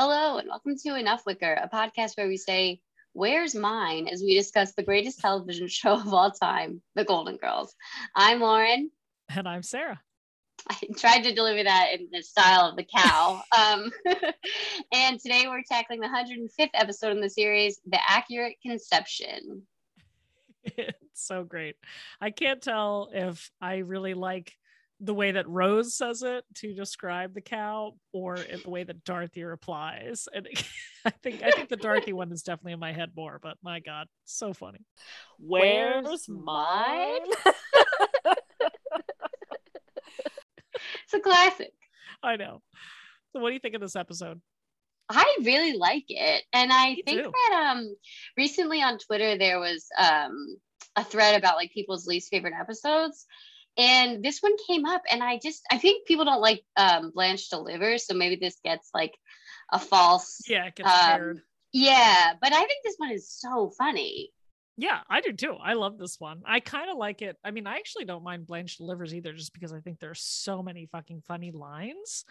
Hello, and welcome to Enough Wicker, a podcast where we say, Where's mine? as we discuss the greatest television show of all time, The Golden Girls. I'm Lauren. And I'm Sarah. I tried to deliver that in the style of the cow. um, and today we're tackling the 105th episode in the series, The Accurate Conception. It's so great. I can't tell if I really like the way that Rose says it to describe the cow or the way that Dorothy replies. And I think I think the Dorothy one is definitely in my head more, but my God, so funny. Where's mine? it's a classic. I know. So what do you think of this episode? I really like it. And I Me think too. that um recently on Twitter there was um a thread about like people's least favorite episodes and this one came up and i just i think people don't like um blanche delivers so maybe this gets like a false yeah it gets um, yeah but i think this one is so funny. Yeah i do too. I love this one. I kind of like it. I mean i actually don't mind blanche delivers either just because i think there's so many fucking funny lines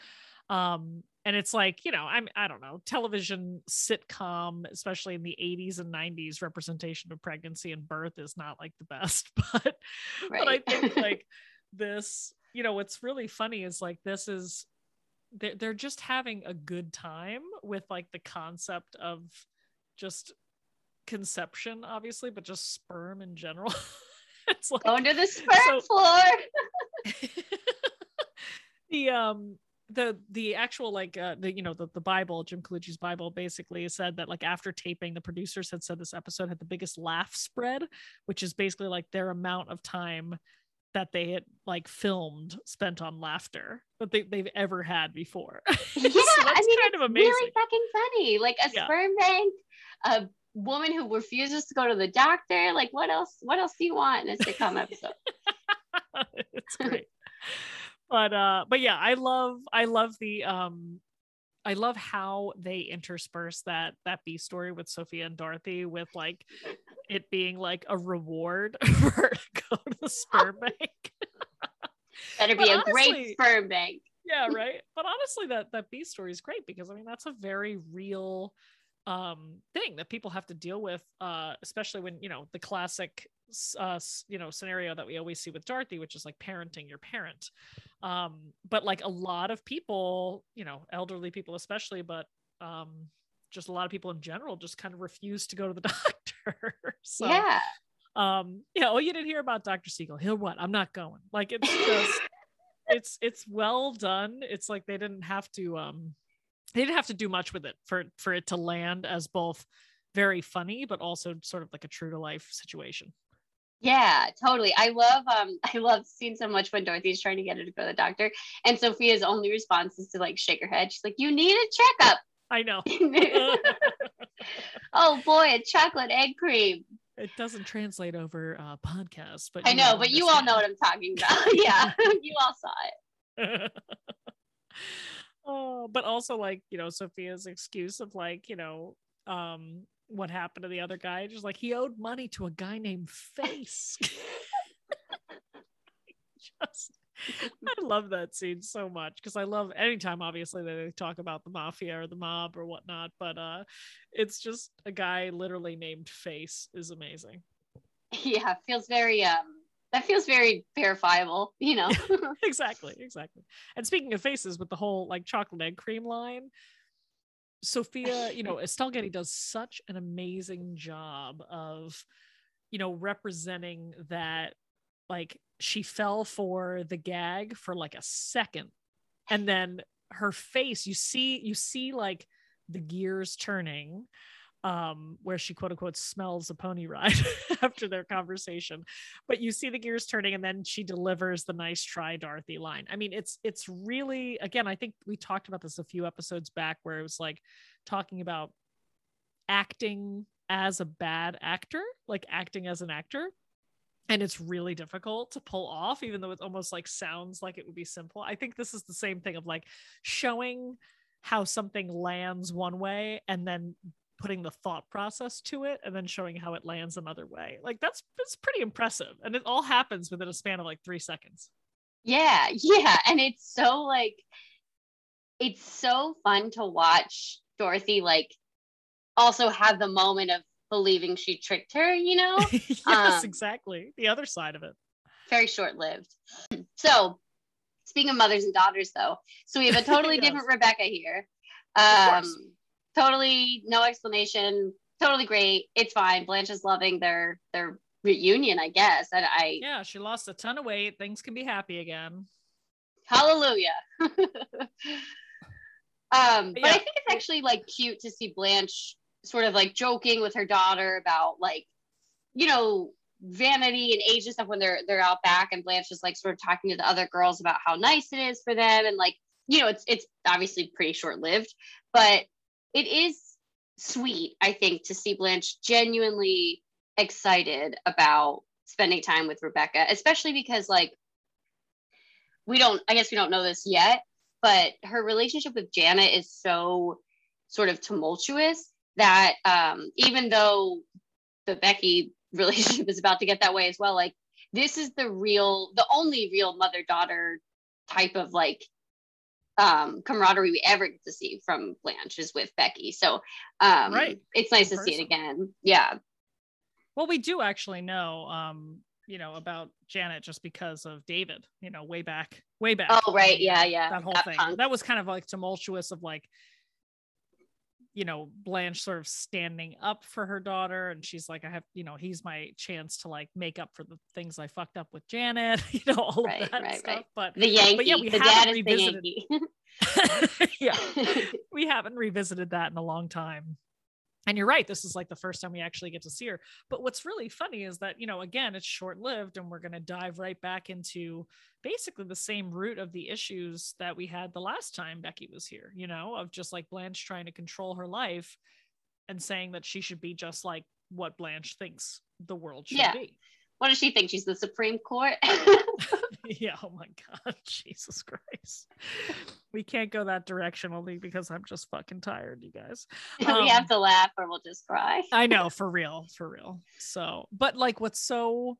um and it's like you know i'm i don't know television sitcom especially in the 80s and 90s representation of pregnancy and birth is not like the best but right. but i think like this you know what's really funny is like this is they're, they're just having a good time with like the concept of just conception obviously but just sperm in general it's like going to the sperm so, floor the um the the actual like uh the you know the, the bible jim Colucci's bible basically said that like after taping the producers had said this episode had the biggest laugh spread which is basically like their amount of time that they had like filmed spent on laughter that they, they've ever had before. Yeah so i mean kind of amazing. really fucking funny. Like a yeah. sperm bank a woman who refuses to go to the doctor like what else what else do you want in a sitcom episode? It's great but uh but yeah i love i love the um i love how they intersperse that that b story with sophia and dorothy with like it being like a reward for go to the sperm bank better be a great sperm bank yeah right? But honestly that that b story is great because i mean that's a very real um thing that people have to deal with uh especially when you know the classic uh you know scenario that we always see with Dorothy which is like parenting your parent. Um but like a lot of people you know elderly people especially but um just a lot of people in general just kind of refuse to go to the doctor. So yeah. um yeah oh you didn't hear about Dr. Siegel. He'll what? I'm not going. Like it's just it's it's well done. It's like they didn't have to um they didn't have to do much with it for for it to land as both very funny but also sort of like a true to life situation yeah totally. I love um i love seeing so much when dorothy's trying to get her to go to the doctor and sophia's only response is to like shake her head. She's like you need a checkup. I know. Oh boy a chocolate egg cream. It doesn't translate over uh podcast but i know but you all know what i'm talking about. Yeah you all saw it. Oh, but also like you know Sophia's excuse of like you know um what happened to the other guy just like he owed money to a guy named Face. just I love that scene so much because I love anytime obviously they talk about the mafia or the mob or whatnot, but uh it's just a guy literally named Face is amazing. Yeah, feels very um that feels very verifiable, you know. exactly, exactly. And speaking of faces, with the whole like chocolate egg cream line, Sophia, you know, Estelle Getty does such an amazing job of, you know, representing that like she fell for the gag for like a second and then her face you see you see like the gears turning um, where she quote unquote smells a pony ride after their conversation. But you see the gears turning, and then she delivers the nice try Dorothy line. I mean, it's it's really again, I think we talked about this a few episodes back where it was like talking about acting as a bad actor, like acting as an actor. And it's really difficult to pull off, even though it almost like sounds like it would be simple. I think this is the same thing of like showing how something lands one way and then putting the thought process to it and then showing how it lands another way. Like that's it's pretty impressive. And it all happens within a span of like three seconds. Yeah, yeah. And it's so like it's so fun to watch Dorothy like also have the moment of believing she tricked her, you know? yes, um, exactly. The other side of it. Very short lived. So, speaking of mothers and daughters, though, so we have a totally yes. different Rebecca here. Um, totally no explanation. Totally great. It's fine. Blanche is loving their their reunion, I guess. And I yeah, she lost a ton of weight. Things can be happy again. Hallelujah. um, but yeah. I think it's actually like cute to see Blanche sort of like joking with her daughter about like, you know, vanity and age and stuff when they're they're out back and Blanche is like sort of talking to the other girls about how nice it is for them and like you know it's it's obviously pretty short lived but it is sweet I think to see Blanche genuinely excited about spending time with Rebecca especially because like we don't I guess we don't know this yet but her relationship with Janet is so sort of tumultuous that um, even though the Becky relationship is about to get that way as well, like this is the real, the only real mother daughter type of like um, camaraderie we ever get to see from Blanche is with Becky. So um, right. it's nice to see it again. Yeah. Well, we do actually know, um, you know, about Janet just because of David, you know, way back, way back. Oh, right. Yeah. Yeah. That whole that thing. Punk. That was kind of like tumultuous of like, you know blanche sort of standing up for her daughter and she's like i have you know he's my chance to like make up for the things i fucked up with janet you know all right, of that right, stuff. right. but the yankee but yeah we the haven't revisited yeah. We haven't revisited that in a long time and you're right this is like the first time we actually get to see her but what's really funny is that you know again it's short lived and we're going to dive right back into basically the same root of the issues that we had the last time becky was here you know of just like blanche trying to control her life and saying that she should be just like what blanche thinks the world should yeah. be what does she think she's the supreme court yeah. Oh my God. Jesus Christ. We can't go that direction only because I'm just fucking tired, you guys. Um, we have um, to laugh or we'll just cry. I know, for real. For real. So, but like what's so,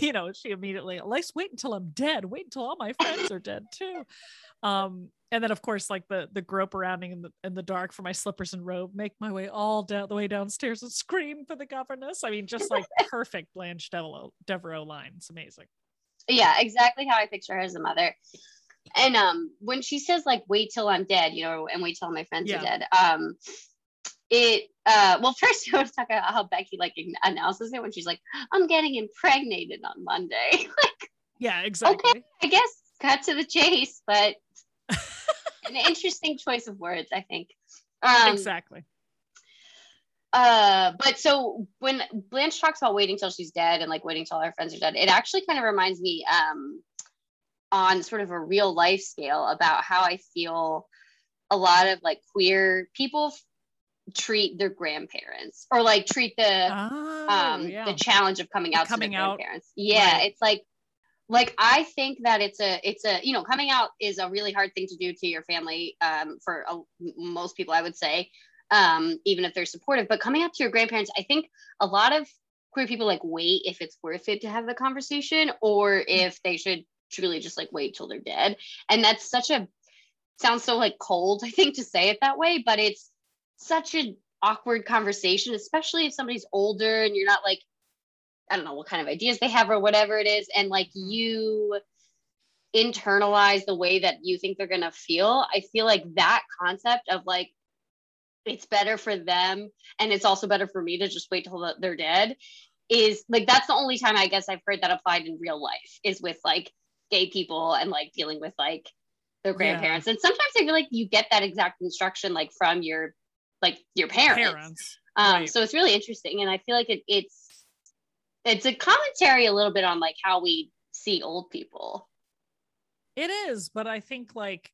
you know, she immediately, let's wait until I'm dead. Wait until all my friends are dead too. Um, and then of course like the the grope around in the in the dark for my slippers and robe make my way all down the way downstairs and scream for the governess i mean just like perfect blanche devereaux, devereaux line it's amazing yeah, exactly how I picture her as a mother. And um, when she says like "wait till I'm dead," you know, and wait till my friends yeah. are dead, um, it uh, well, first I was talk about how Becky like announces it when she's like, "I'm getting impregnated on Monday." like, yeah, exactly. Okay, I guess cut to the chase, but an interesting choice of words, I think. Um, exactly uh but so when blanche talks about waiting till she's dead and like waiting till her friends are dead it actually kind of reminds me um on sort of a real life scale about how i feel a lot of like queer people treat their grandparents or like treat the oh, um yeah. the challenge of coming out coming to their grandparents yeah right. it's like like i think that it's a it's a you know coming out is a really hard thing to do to your family um for a, most people i would say um, even if they're supportive. But coming up to your grandparents, I think a lot of queer people like wait if it's worth it to have the conversation or if they should truly just like wait till they're dead. And that's such a sounds so like cold, I think, to say it that way, but it's such an awkward conversation, especially if somebody's older and you're not like, I don't know what kind of ideas they have or whatever it is. And like you internalize the way that you think they're going to feel. I feel like that concept of like, it's better for them and it's also better for me to just wait till they're dead is like that's the only time I guess I've heard that applied in real life is with like gay people and like dealing with like their grandparents. Yeah. And sometimes I feel like you get that exact instruction like from your like your parents. parents. Um, right. so it's really interesting. And I feel like it, it's it's a commentary a little bit on like how we see old people. It is, but I think like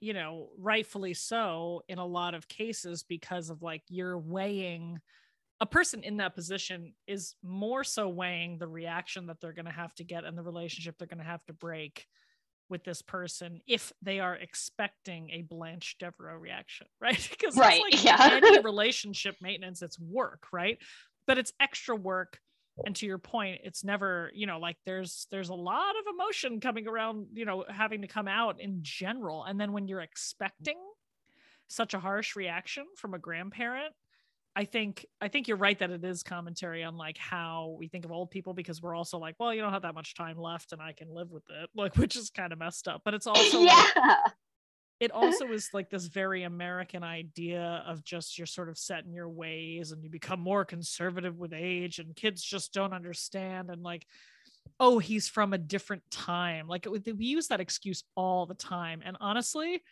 you know, rightfully so in a lot of cases because of like you're weighing a person in that position is more so weighing the reaction that they're going to have to get and the relationship they're going to have to break with this person if they are expecting a Blanche Devereaux reaction, right? because right, like yeah. any relationship maintenance, it's work, right? But it's extra work and to your point it's never you know like there's there's a lot of emotion coming around you know having to come out in general and then when you're expecting such a harsh reaction from a grandparent I think I think you're right that it is commentary on like how we think of old people because we're also like, well, you don't have that much time left and I can live with it, like which is kind of messed up. But it's also yeah. Like, it uh-huh. also is like this very American idea of just you're sort of set in your ways and you become more conservative with age and kids just don't understand and like oh he's from a different time like we use that excuse all the time and honestly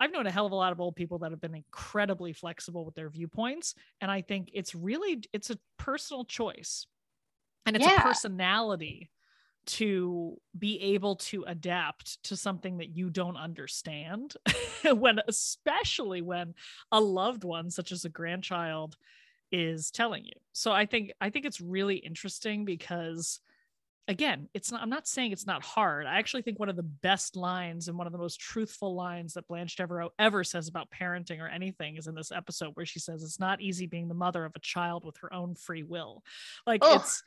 I've known a hell of a lot of old people that have been incredibly flexible with their viewpoints. And I think it's really, it's a personal choice and it's yeah. a personality to be able to adapt to something that you don't understand when especially when a loved one such as a grandchild is telling you so i think i think it's really interesting because again, it's not, I'm not saying it's not hard. I actually think one of the best lines and one of the most truthful lines that Blanche Devereaux ever says about parenting or anything is in this episode where she says it's not easy being the mother of a child with her own free will. Like oh. it's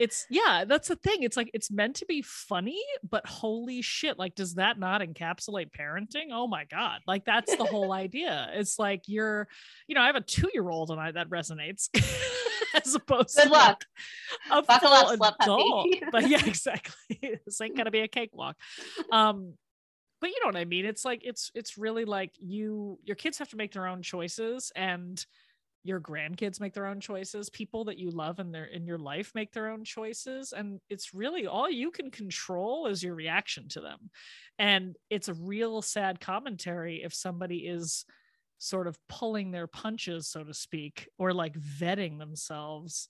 it's yeah, that's the thing. It's like it's meant to be funny, but holy shit, like does that not encapsulate parenting? Oh my god. Like that's the whole idea. It's like you're, you know, I have a 2-year-old and I that resonates. as opposed to Good to luck. a Buckle full up, adult. but yeah, exactly. this ain't gonna be a cakewalk. Um, but you know what I mean? It's like it's it's really like you your kids have to make their own choices and your grandkids make their own choices people that you love in their in your life make their own choices and it's really all you can control is your reaction to them. And it's a real sad commentary if somebody is sort of pulling their punches, so to speak, or like vetting themselves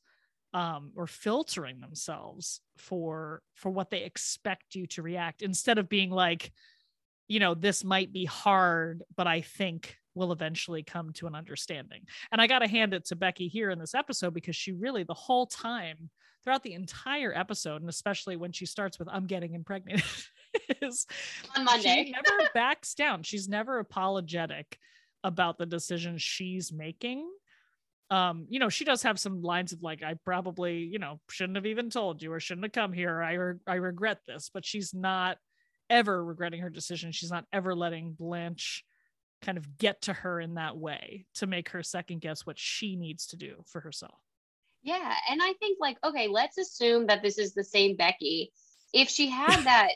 um, or filtering themselves for for what they expect you to react instead of being like, you know, this might be hard, but I think will eventually come to an understanding. And I got to hand it to Becky here in this episode because she really the whole time throughout the entire episode, and especially when she starts with "I'm getting impregnated," is on Monday. She never backs down. She's never apologetic about the decision she's making um you know she does have some lines of like i probably you know shouldn't have even told you or shouldn't have come here i re- i regret this but she's not ever regretting her decision she's not ever letting blanche kind of get to her in that way to make her second guess what she needs to do for herself yeah and i think like okay let's assume that this is the same becky if she had that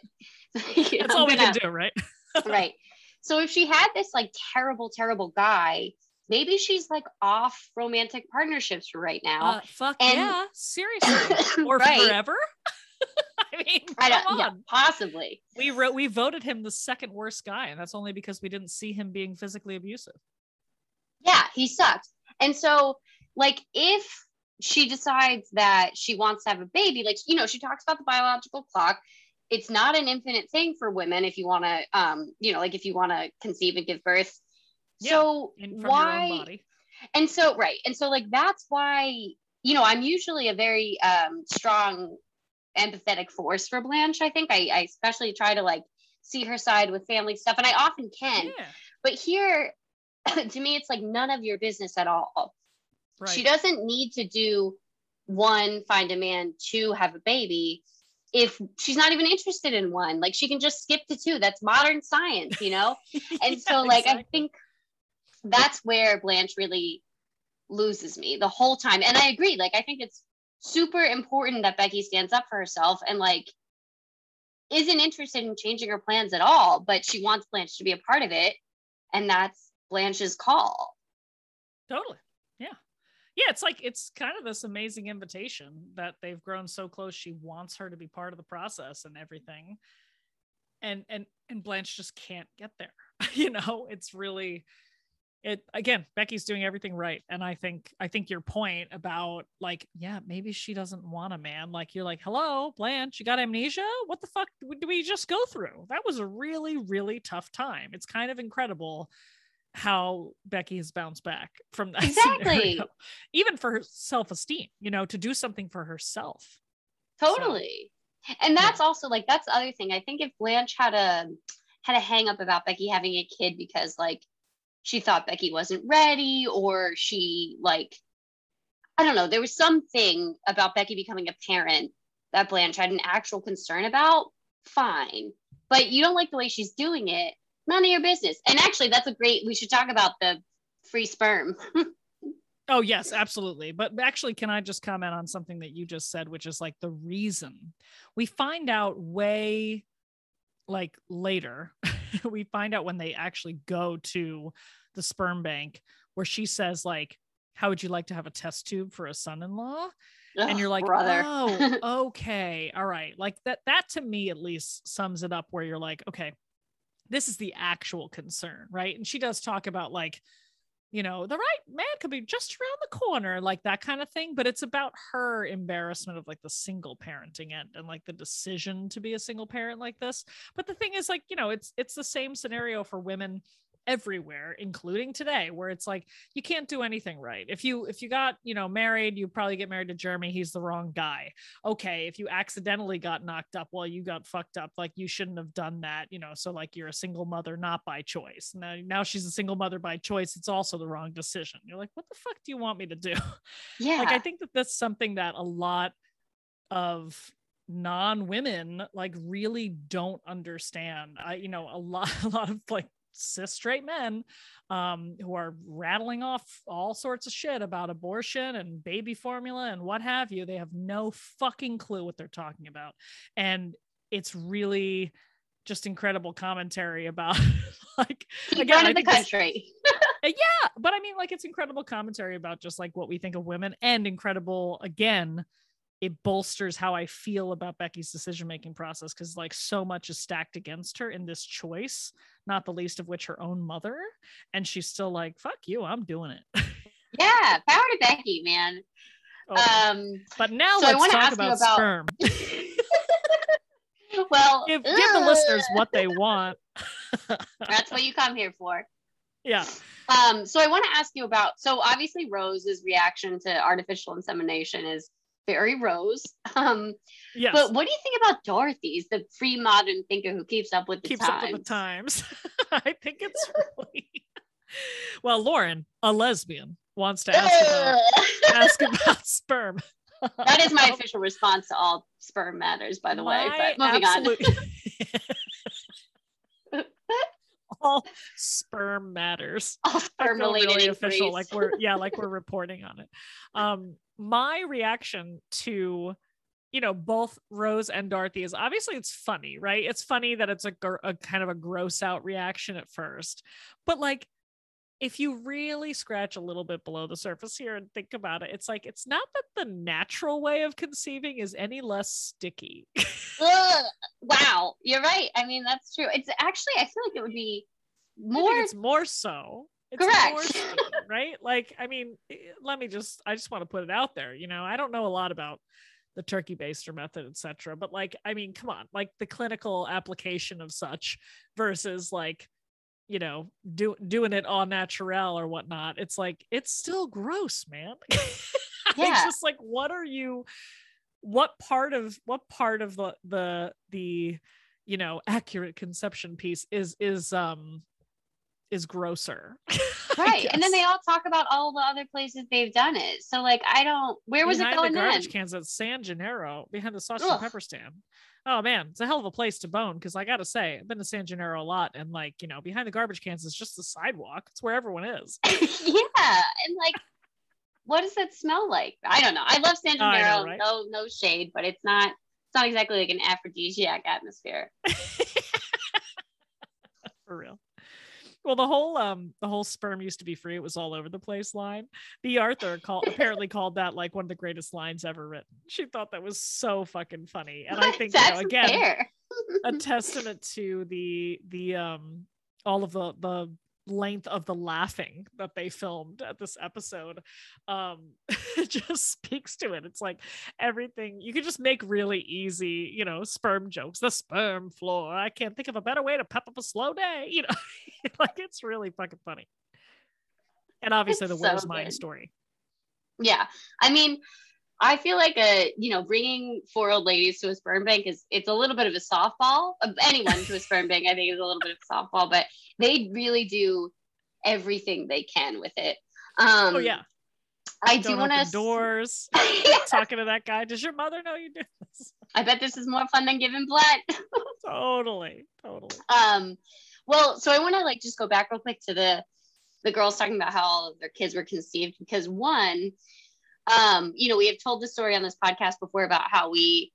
that's all we can do right right so if she had this like terrible, terrible guy, maybe she's like off romantic partnerships right now. Uh, fuck and, yeah, seriously, or right. forever. I mean, I don't, yeah, possibly. We wrote, we voted him the second worst guy, and that's only because we didn't see him being physically abusive. Yeah, he sucked. And so, like, if she decides that she wants to have a baby, like, you know, she talks about the biological clock it's not an infinite thing for women if you want to um you know like if you want to conceive and give birth yeah, so why and so right and so like that's why you know i'm usually a very um strong empathetic force for blanche i think. I, I especially try to like see her side with family stuff and i often can. Yeah. but here to me it's like none of your business at all. Right. she doesn't need to do one find a man two have a baby if she's not even interested in one. Like she can just skip to two. That's modern science you know? And yeah, so like exactly. i think that's where blanche really loses me the whole time. And i agree like i think it's super important that becky stands up for herself and like isn't interested in changing her plans at all but she wants blanche to be a part of it and that's blanche's call. Totally. Yeah. Yeah. it's like it's kind of this amazing invitation that they've grown so close. She wants her to be part of the process and everything. And and and blanche just can't get there. You know it's really it again becky's doing everything right and i think i think your point about like yeah maybe she doesn't want a man like you're like hello blanche you got amnesia what the fuck do we just go through that was a really really tough time it's kind of incredible how Becky has bounced back from that. Exactly. Scenario. Even for her self esteem, you know, to do something for herself. Totally. So, and that's yeah. also like, that's the other thing. I think if Blanche had a, had a hang up about Becky having a kid because like she thought Becky wasn't ready or she like, I don't know, there was something about Becky becoming a parent that Blanche had an actual concern about, fine. But you don't like the way she's doing it none of your business. And actually, that's a great. We should talk about the free sperm. oh yes, absolutely. But actually, can I just comment on something that you just said, which is like the reason we find out way like later. we find out when they actually go to the sperm bank where she says like how would you like to have a test tube for a son-in-law? And you're like brother. oh okay all right. Like that that to me at least sums it up where you're like okay this is the actual concern right? And she does talk about like you know the right man could be just around the corner like that kind of thing but it's about her embarrassment of like the single parenting end and like the decision to be a single parent like this. But the thing is like you know it's it's the same scenario for women everywhere including today where it's like you can't do anything right. If you if you got you know married you probably get married to jeremy he's the wrong guy. Okay if you accidentally got knocked up while you got fucked up like you shouldn't have done that you know so like you're a single mother not by choice. Now now she's a single mother by choice it's also the wrong decision. You're like what the fuck do you want me to do? Yeah like i think that that's something that a lot of non-women like really don't understand. I you know a lot a lot of like cis straight men um, who are rattling off all sorts of shit about abortion and baby formula and what have you. They have no fucking clue what they're talking about. And it's really just incredible commentary about like Keep again, the country. Yeah, but I mean, like it's incredible commentary about just like what we think of women and incredible again it bolsters how I feel about Becky's decision making process because like so much is stacked against her in this choice, not the least of which her own mother. And she's still like, fuck you, I'm doing it. yeah, power to Becky, man. Oh, um, but now so let's talk about, about, sperm. well, give, give the listeners what they want. That's what you come here for. Yeah. Um, so I want to ask you about so obviously Rose's reaction to artificial insemination is very Rose. Um, yes. But what do you think about Dorothy's, the free modern thinker who keeps up with the keeps times? up with the times? I think it's really well. Lauren, a lesbian, wants to ask about, ask about sperm. that is my official response to all sperm matters, by the my way. But moving absolute... on. All sperm matters. All sperm really official, like we're yeah, like we're reporting on it. Um, my reaction to you know both rose and dorothy is obviously it's funny right? It's funny that it's a, gr- a kind of a gross out reaction at first but like if you really scratch a little bit below the surface here and think about it it's like it's not that the natural way of conceiving is any less sticky. Wow you're right. I mean that's true. It's actually i feel like it would be more it's more so it's Correct. right? Like, I mean, eh, let me just, I just want to put it out there. You know, I don't know a lot about the turkey baster method, etc. But like, I mean, come on, like the clinical application of such versus like, you know, do, doing it all natural or whatnot. It's like, it's still gross, man. yeah. it's just like, what are you, what part of, what part of the, the, the, you know, accurate conception piece is, is, um, is grosser. right. And then they all talk about all the other places they've done it. So like I don't where was behind it going the garbage then? cans at San Gennaro behind the sausage and pepper stand. Oh man, it's a hell of a place to bone because I gotta say, I've been to San Gennaro a lot and like, you know, behind the garbage cans is just the sidewalk. It's where everyone is. yeah. And like what does that smell like? I don't know. I love San Gennaro. Know, right? No, no shade, but it's not it's not exactly like an aphrodisiac atmosphere. For real well the whole um the whole sperm used to be free. It was all over the place line. Bea Arthur called apparently called that like one of the greatest lines ever written. She thought that was so fucking funny. And i think you know, again a testament to the the um all of the the length of the laughing that they filmed at this episode um it just speaks to it. It's like everything you could just make really easy you know sperm jokes. The sperm floor. I can't think of a better way to pep up a slow day you know like it's really fucking funny and obviously it's the so mine story yeah i mean I feel like a you know bringing four old ladies to a sperm bank is it's a little bit of a softball. Anyone to a sperm bank, I think, is a little bit of a softball, but they really do everything they can with it. Um, oh yeah, I Don't do want to doors. talking to that guy. Does your mother know you do this? I bet this is more fun than giving blood. totally, totally. Um, Well, so I want to like just go back real quick to the the girls talking about how all of their kids were conceived because one, um, you know, we have told the story on this podcast before about how we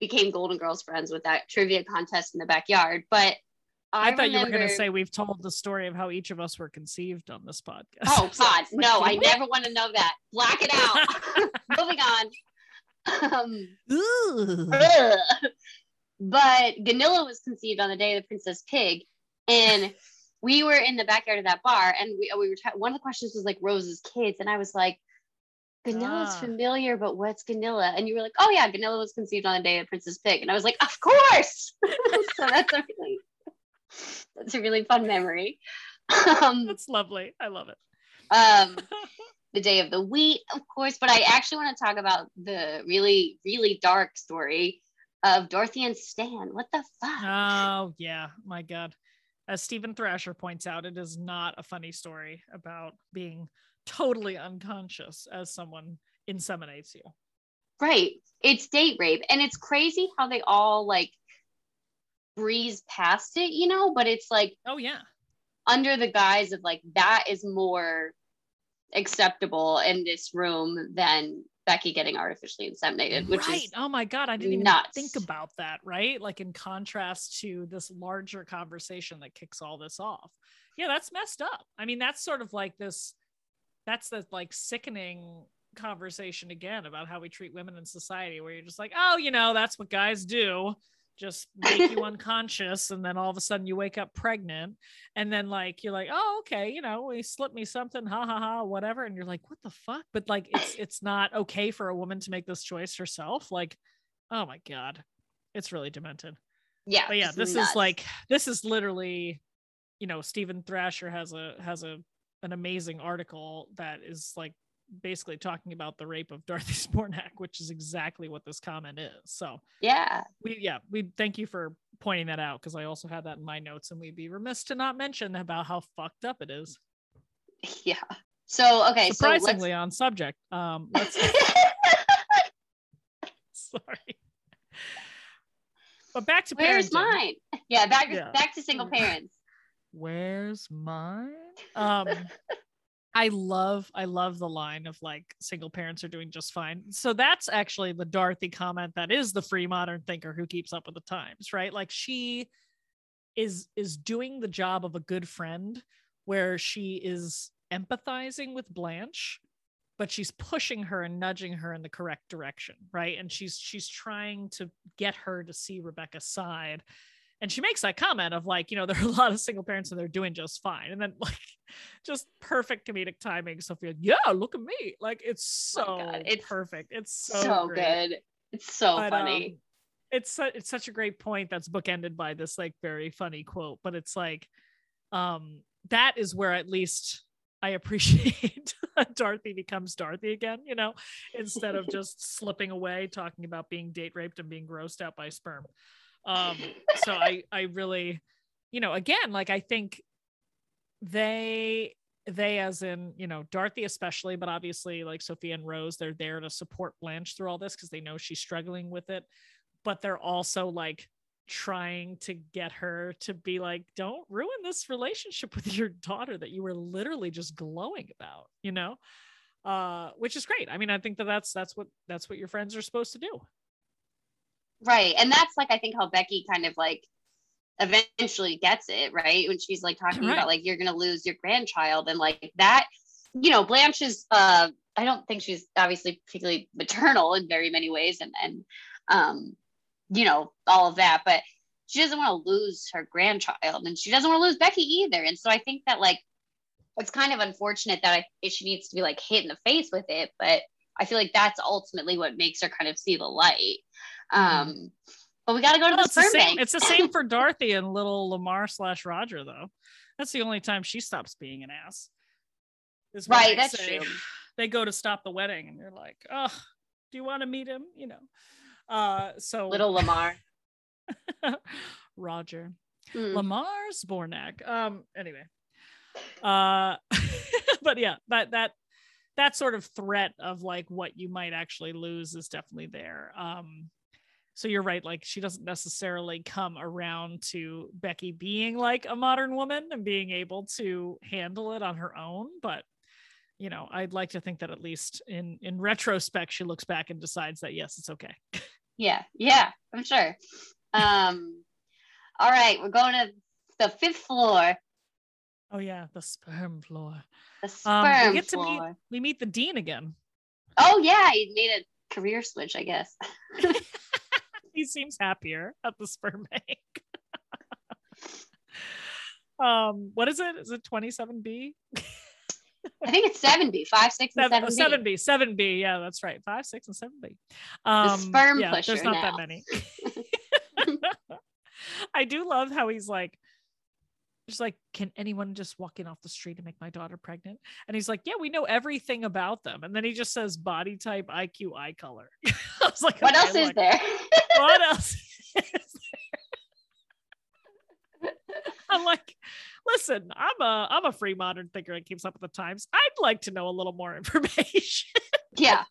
became Golden Girls friends with that trivia contest in the backyard, but I, I thought remember... you were going to say we've told the story of how each of us were conceived on this podcast. Oh God, no! I never want to know that. Black it out. Moving on. Um, but Gunilla was conceived on the day of the Princess Pig, and we were in the backyard of that bar, and we we were tra- one of the questions was like Rose's kids, and I was like, Gunilla's ah. familiar, but what's Gunilla? And you were like, oh yeah, Gunilla was conceived on the day of Princess Pig, and I was like, of course. so that's a really that's a really fun memory. Um, that's lovely. I love it. Um, the day of the wheat, of course, but I actually want to talk about the really, really dark story of Dorothy and Stan. What the fuck? Oh yeah, my god. As Steven Thrasher points out, it is not a funny story about being totally unconscious as someone inseminates you. Right. It's date rape. And it's crazy how they all like breeze past it, you know, but it's like, oh, yeah. Under the guise of like, that is more acceptable in this room than Becky getting artificially inseminated, which right. is oh my god, I didn't even think about that, right? Like in contrast to this larger conversation that kicks all this off. Yeah, that's messed up. I mean, that's sort of like this that's the like sickening conversation again about how we treat women in society where you're just like, "Oh, you know, that's what guys do." Just make you unconscious and then all of a sudden you wake up pregnant and then like you're like oh okay you know he slipped me something ha ha ha whatever and you're like what the fuck but like it's it's not okay for a woman to make this choice herself like oh my god it's really demented yeah but yeah this nuts. is like this is literally you know Steven Thrasher has a has a an amazing article that is like basically talking about the rape of Dorothy Zbornak, which is exactly what this comment is. So yeah, we yeah we thank you for pointing that out because I also had that in my notes, and we'd be remiss to not mention about how fucked up it is. Yeah. So okay, surprisingly so on subject. Um, let's. Sorry. But back to where's parenting. mine? Yeah, back yeah. back to single parents. Where's mine? Um. I love I love the line of like single parents are doing just fine. So that's actually the Dorothy comment that is the free modern thinker who keeps up with the times, right? Like she is is doing the job of a good friend where she is empathizing with Blanche but she's pushing her and nudging her in the correct direction, right? And she's she's trying to get her to see Rebecca's side and she makes that comment of like you know there are a lot of single parents and they're doing just fine. And then like just perfect comedic timing. Sophia yeah look at me. Like it's so oh it's perfect. It's so, so good. It's so but, funny. um, it's it's such a great point that's bookended by this like very funny quote. But it's like um that is where at least I appreciate Dorothy becomes Dorothy again, you know, instead of just slipping away talking about being date raped and being grossed out by sperm. Um, so I I really, you know, again, like I think they they as in you know dorothy especially but obviously like sophia and rose they're there to support blanche through all this because they know she's struggling with it. But they're also like trying to get her to be like don't ruin this relationship with your daughter that you were literally just glowing about you know? Uh which is great. I mean i think that that's that's what that's what your friends are supposed to do Right. And that's like I think how Becky kind of like eventually gets it, right? When she's like talking right. about like you're gonna lose your grandchild and like that, you know, Blanche is uh I don't think she's obviously particularly maternal in very many ways and and um you know all of that, but she doesn't want to lose her grandchild and she doesn't want to lose Becky either. And so I think that like it's kind of unfortunate that I, she needs to be like hit in the face with it, but I feel like that's ultimately what makes her kind of see the light. Mm-hmm. Um, but we got to go to well, the sperm the bank. It's the same for Dorothy and little Lamar slash Roger, though. That's the only time she stops being an ass. Is right, that's say. true. They go to stop the wedding, and you're like, "Oh, do you want to meet him?" You know. Uh, so little Lamar, Roger, mm. Lamar Zbornak. Um, anyway, uh, but yeah, that that that sort of threat of like what you might actually lose is definitely there. Um, so you're right like she doesn't necessarily come around to becky being like a modern woman and being able to handle it on her own but you know i'd like to think that at least in in retrospect she looks back and decides that yes it's okay. Yeah yeah i'm sure. Um all right we're going to the fifth floor. Oh yeah the sperm floor. The sperm um, we get floor. to meet we meet the dean again. Oh yeah he made a career switch i guess he seems happier at the sperm bank um what is it is it 27b I think it's 7B, 5, 6, and 7B. 7B, 7B. Yeah, that's right. 5, 6, and 7B. Um, the sperm yeah, pusher. There's not now. that many. I do love how he's like, just like, can anyone just walk in off the street and make my daughter pregnant? And he's like, yeah, we know everything about them. And then he just says body type, IQ, eye color. I was like, what okay, else is like, there? what else is there? I'm like, listen, I'm a I'm a free modern thinker that keeps up with the times. I'd like to know a little more information. yeah.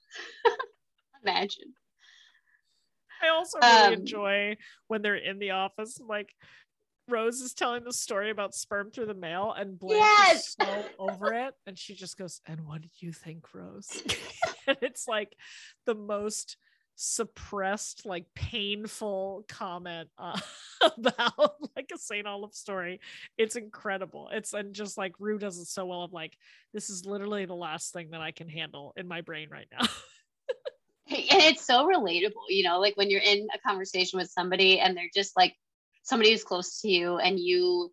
Imagine. I also really Um, enjoy when they're in the office, like Rose is telling the story about sperm through the mail, and Blanche Yes! is so over it, and she just goes, "And what did you think, Rose?" and it's like the most suppressed, like painful comment uh, about like a Saint Olaf story. It's incredible. It's and just like Rue does it so well. Of like, this is literally the last thing that I can handle in my brain right now. and it's so relatable you know like when you're in a conversation with somebody and they're just like somebody who's close to you and you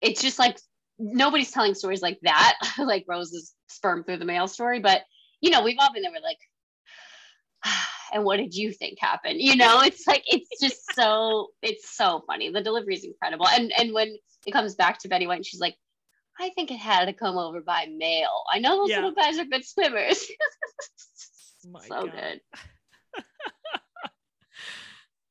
it's just like nobody's telling stories like that like rose's sperm through the mail story but you know we've all been there we're like and what did you think happened? You know it's like it's just so it's so funny. The delivery is incredible. And and when it comes back to betty white and she's like i think it had to come over by mail. I know those Yeah. little guys are good swimmers. So God. good.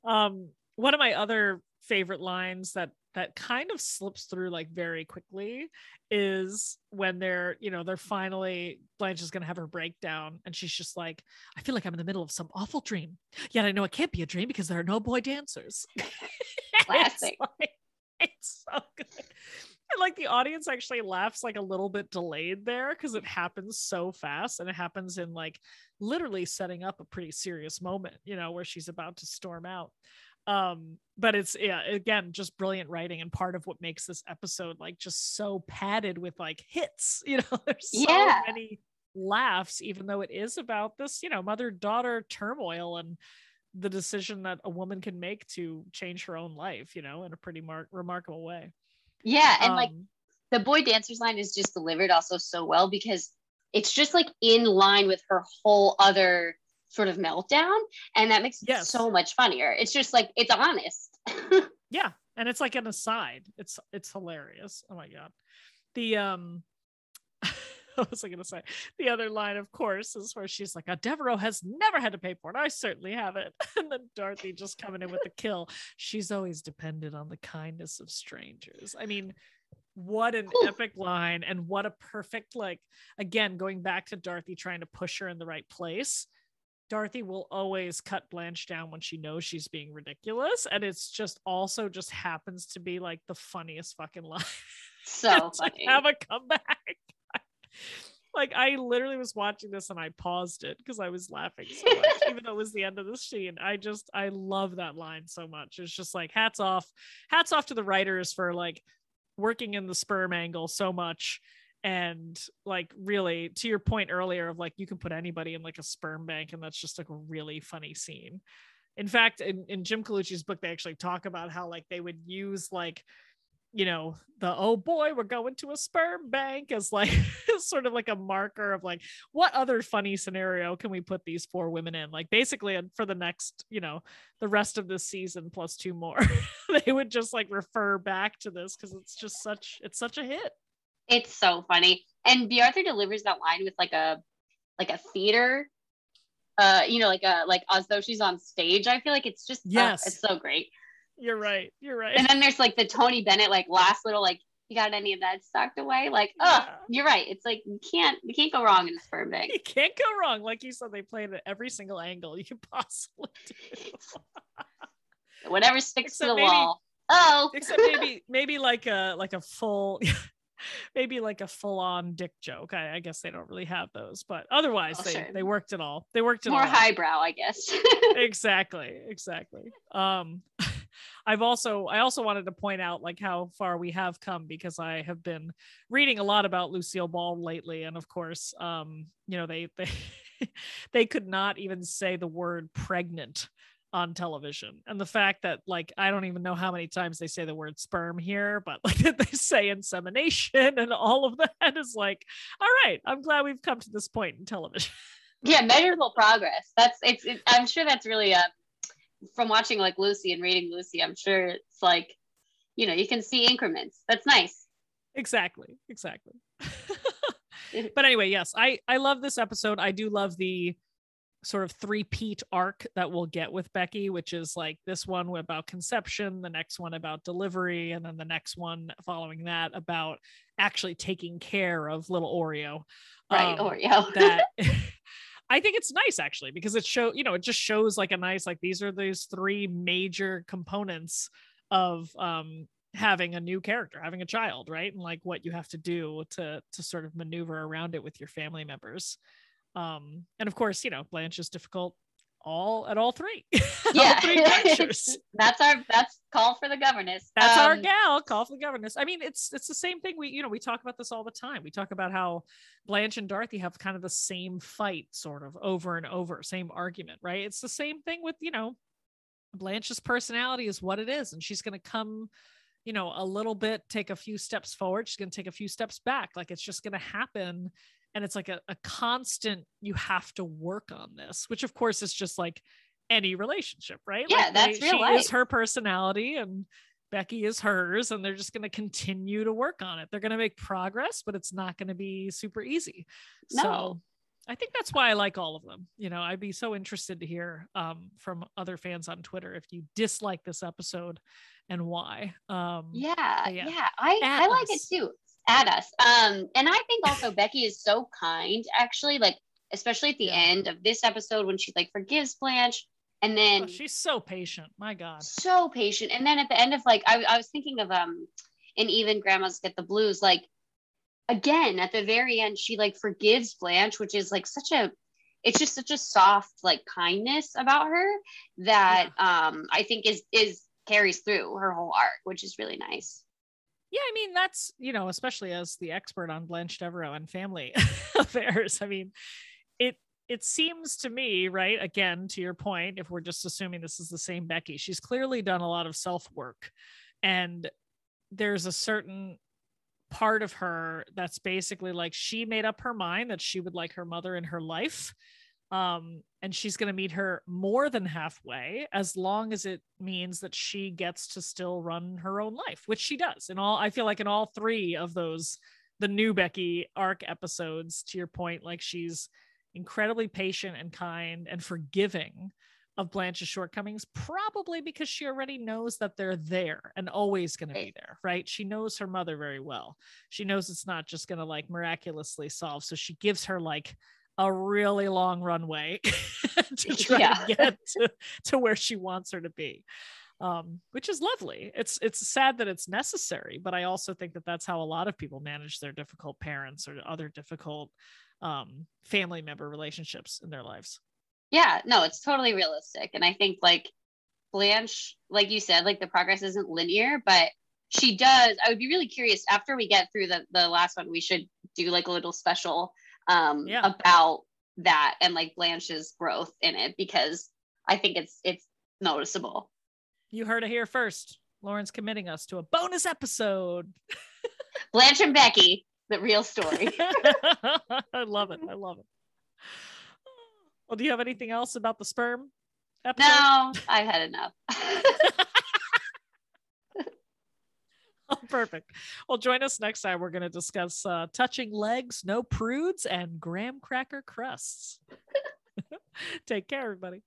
Um one of my other favorite lines that that kind of slips through like very quickly is when they're you know they're finally blanche is going to have her breakdown and she's just like i feel like i'm in the middle of some awful dream yet i know it can't be a dream because there are no boy dancers. Classic. it's, like, it's so good. And like the audience actually laughs like a little bit delayed there because it happens so fast and it happens in like literally setting up a pretty serious moment you know where she's about to storm out um but it's yeah again just brilliant writing and part of what makes this episode like just so padded with like hits you know there's so Yeah. many laughs even though it is about this you know mother daughter turmoil and the decision that a woman can make to change her own life you know in a pretty mar- remarkable way Yeah, and like Um, the boy dancers line is just delivered also so well because it's just like in line with her whole other sort of meltdown, and that makes it so much funnier. It's just like it's honest. yeah and it's like an aside. It's it's hilarious. Oh my god. The um what was i gonna say? The other line of course is where she's like a devereaux has never had to pay for it. I certainly haven't. And then dorothy just coming in with the kill. She's always depended on the kindness of strangers. I mean what an Ooh. epic line and what a perfect like again going back to dorothy trying to push her in the right place Dorothy will always cut Blanche down when she knows she's being ridiculous. And it's just also just happens to be like the funniest fucking line. so funny. have a comeback. like I literally was watching this and I paused it because I was laughing so much, even though it was the end of the scene. I just I love that line so much. It's just like hats off, hats off to the writers for like working in the sperm angle so much and like really to your point earlier of like you can put anybody in like a sperm bank and that's just like a really funny scene. In fact in, in jim Colucci's book they actually talk about how like they would use like you know the oh boy we're going to a sperm bank as like sort of like a marker of like what other funny scenario can we put these four women in? Like basically and for the next you know the rest of this season plus two more they would just like refer back to this because it's just such it's such a hit It's so funny. And Bea Arthur delivers that line with like a like a theater, uh, you know, like a like as though she's on stage. I feel like it's just uh, Yes. it's so great. You're right. You're right. And then there's like the Tony Bennett like last little like You got any of that stocked away? Like, oh, yeah. you're right. It's like you can't you can't go wrong in a sperm bank. You can't go wrong. Like you said, they played at every single angle you could possibly do. Whatever sticks except to the maybe, wall. Oh, except maybe maybe like a like a full maybe like a full-on dick joke. I, I, guess they don't really have those, but otherwise oh, they, sure. they worked it all. They worked it all more all highbrow, I guess. exactly, exactly. Um, I've also I also wanted to point out like how far we have come because I have been reading a lot about Lucille Ball lately, and of course, um, you know they they they could not even say the word pregnant on television. And the fact that like i don't even know how many times they say the word sperm here but like they say insemination and all of that is like all right i'm glad we've come to this point in television. Yeah measurable progress. That's it's it, i'm sure that's really uh from watching like lucy and reading lucy i'm sure it's like you know you can see increments. That's nice. Exactly exactly. But anyway yes i i love this episode. I do love the sort of three-peat arc that we'll get with Becky, which is like this one about conception, the next one about delivery, and then the next one following that about actually taking care of little Oreo. Right, um, Oreo. that I think it's nice actually because it show you know it just shows like a nice like these are these three major components of um having a new character having a child right and like what you have to do to to sort of maneuver around it with your family members um, and of course, you know, Blanche is difficult all at all three. Yeah. all three that's our that's call for the governess. That's um, our gal, call for the governess. I mean, it's it's the same thing. We, you know, we talk about this all the time. We talk about how Blanche and Dorothy have kind of the same fight, sort of over and over, same argument, right? It's the same thing with, you know, Blanche's personality is what it is, and she's gonna come you know a little bit take a few steps forward she's going to take a few steps back like it's just going to happen and it's like a, a constant you have to work on this which of course is just like any relationship right? Yeah like that's they, real she life. is her personality and becky is hers and they're just going to continue to work on it. They're going to make progress but it's not going to be super easy. No. so i think that's why i like all of them. You know i'd be so interested to hear um, from other fans on twitter if you dislike this episode and why. Um yeah yeah, yeah i i like it too at us. Um, and I think also Becky is so kind, actually, like especially at the yeah. end of this episode when she like forgives Blanche. And then oh, she's so patient. My God. So patient. And then at the end of like I, I was thinking of um in even grandmas get the blues, like again at the very end, she like forgives Blanche, which is like such a it's just such a soft like kindness about her that yeah. um I think is is carries through her whole arc, which is really nice yeah, I mean that's you know, especially as the expert on Blanche Devereaux and family affairs. I mean, it it seems to me, right? Again, to your point, if we're just assuming this is the same Becky, she's clearly done a lot of self work, and there's a certain part of her that's basically like she made up her mind that she would like her mother in her life um, and she's going to meet her more than halfway as long as it means that she gets to still run her own life which she does in all i feel like in all three of those the new becky arc episodes to your point like she's incredibly patient and kind and forgiving of Blanche's shortcomings, probably because she already knows that they're there and always going to be there, right? She knows her mother very well. She knows it's not just going to like miraculously solve. So she gives her like a really long runway to try yeah. to get to, to where she wants her to be um, which is lovely. It's it's sad that it's necessary but i also think that that's how a lot of people manage their difficult parents or other difficult um, family member relationships in their lives. Yeah no it's totally realistic. And i think like blanche like you said like the progress isn't linear but she does i would be really curious after we get through the the last one we should do like a little special um, yeah. about that and like Blanche's growth in it because I think it's it's noticeable. You heard it here first. Lauren's committing us to a bonus episode. Blanche and Becky, the real story. I love it. I love it. Well, do you have anything else about the sperm episode? No, I've had enough. Perfect. Well, join us next time. We're going to discuss uh, touching legs, no prudes, and graham cracker crusts. Take care, everybody.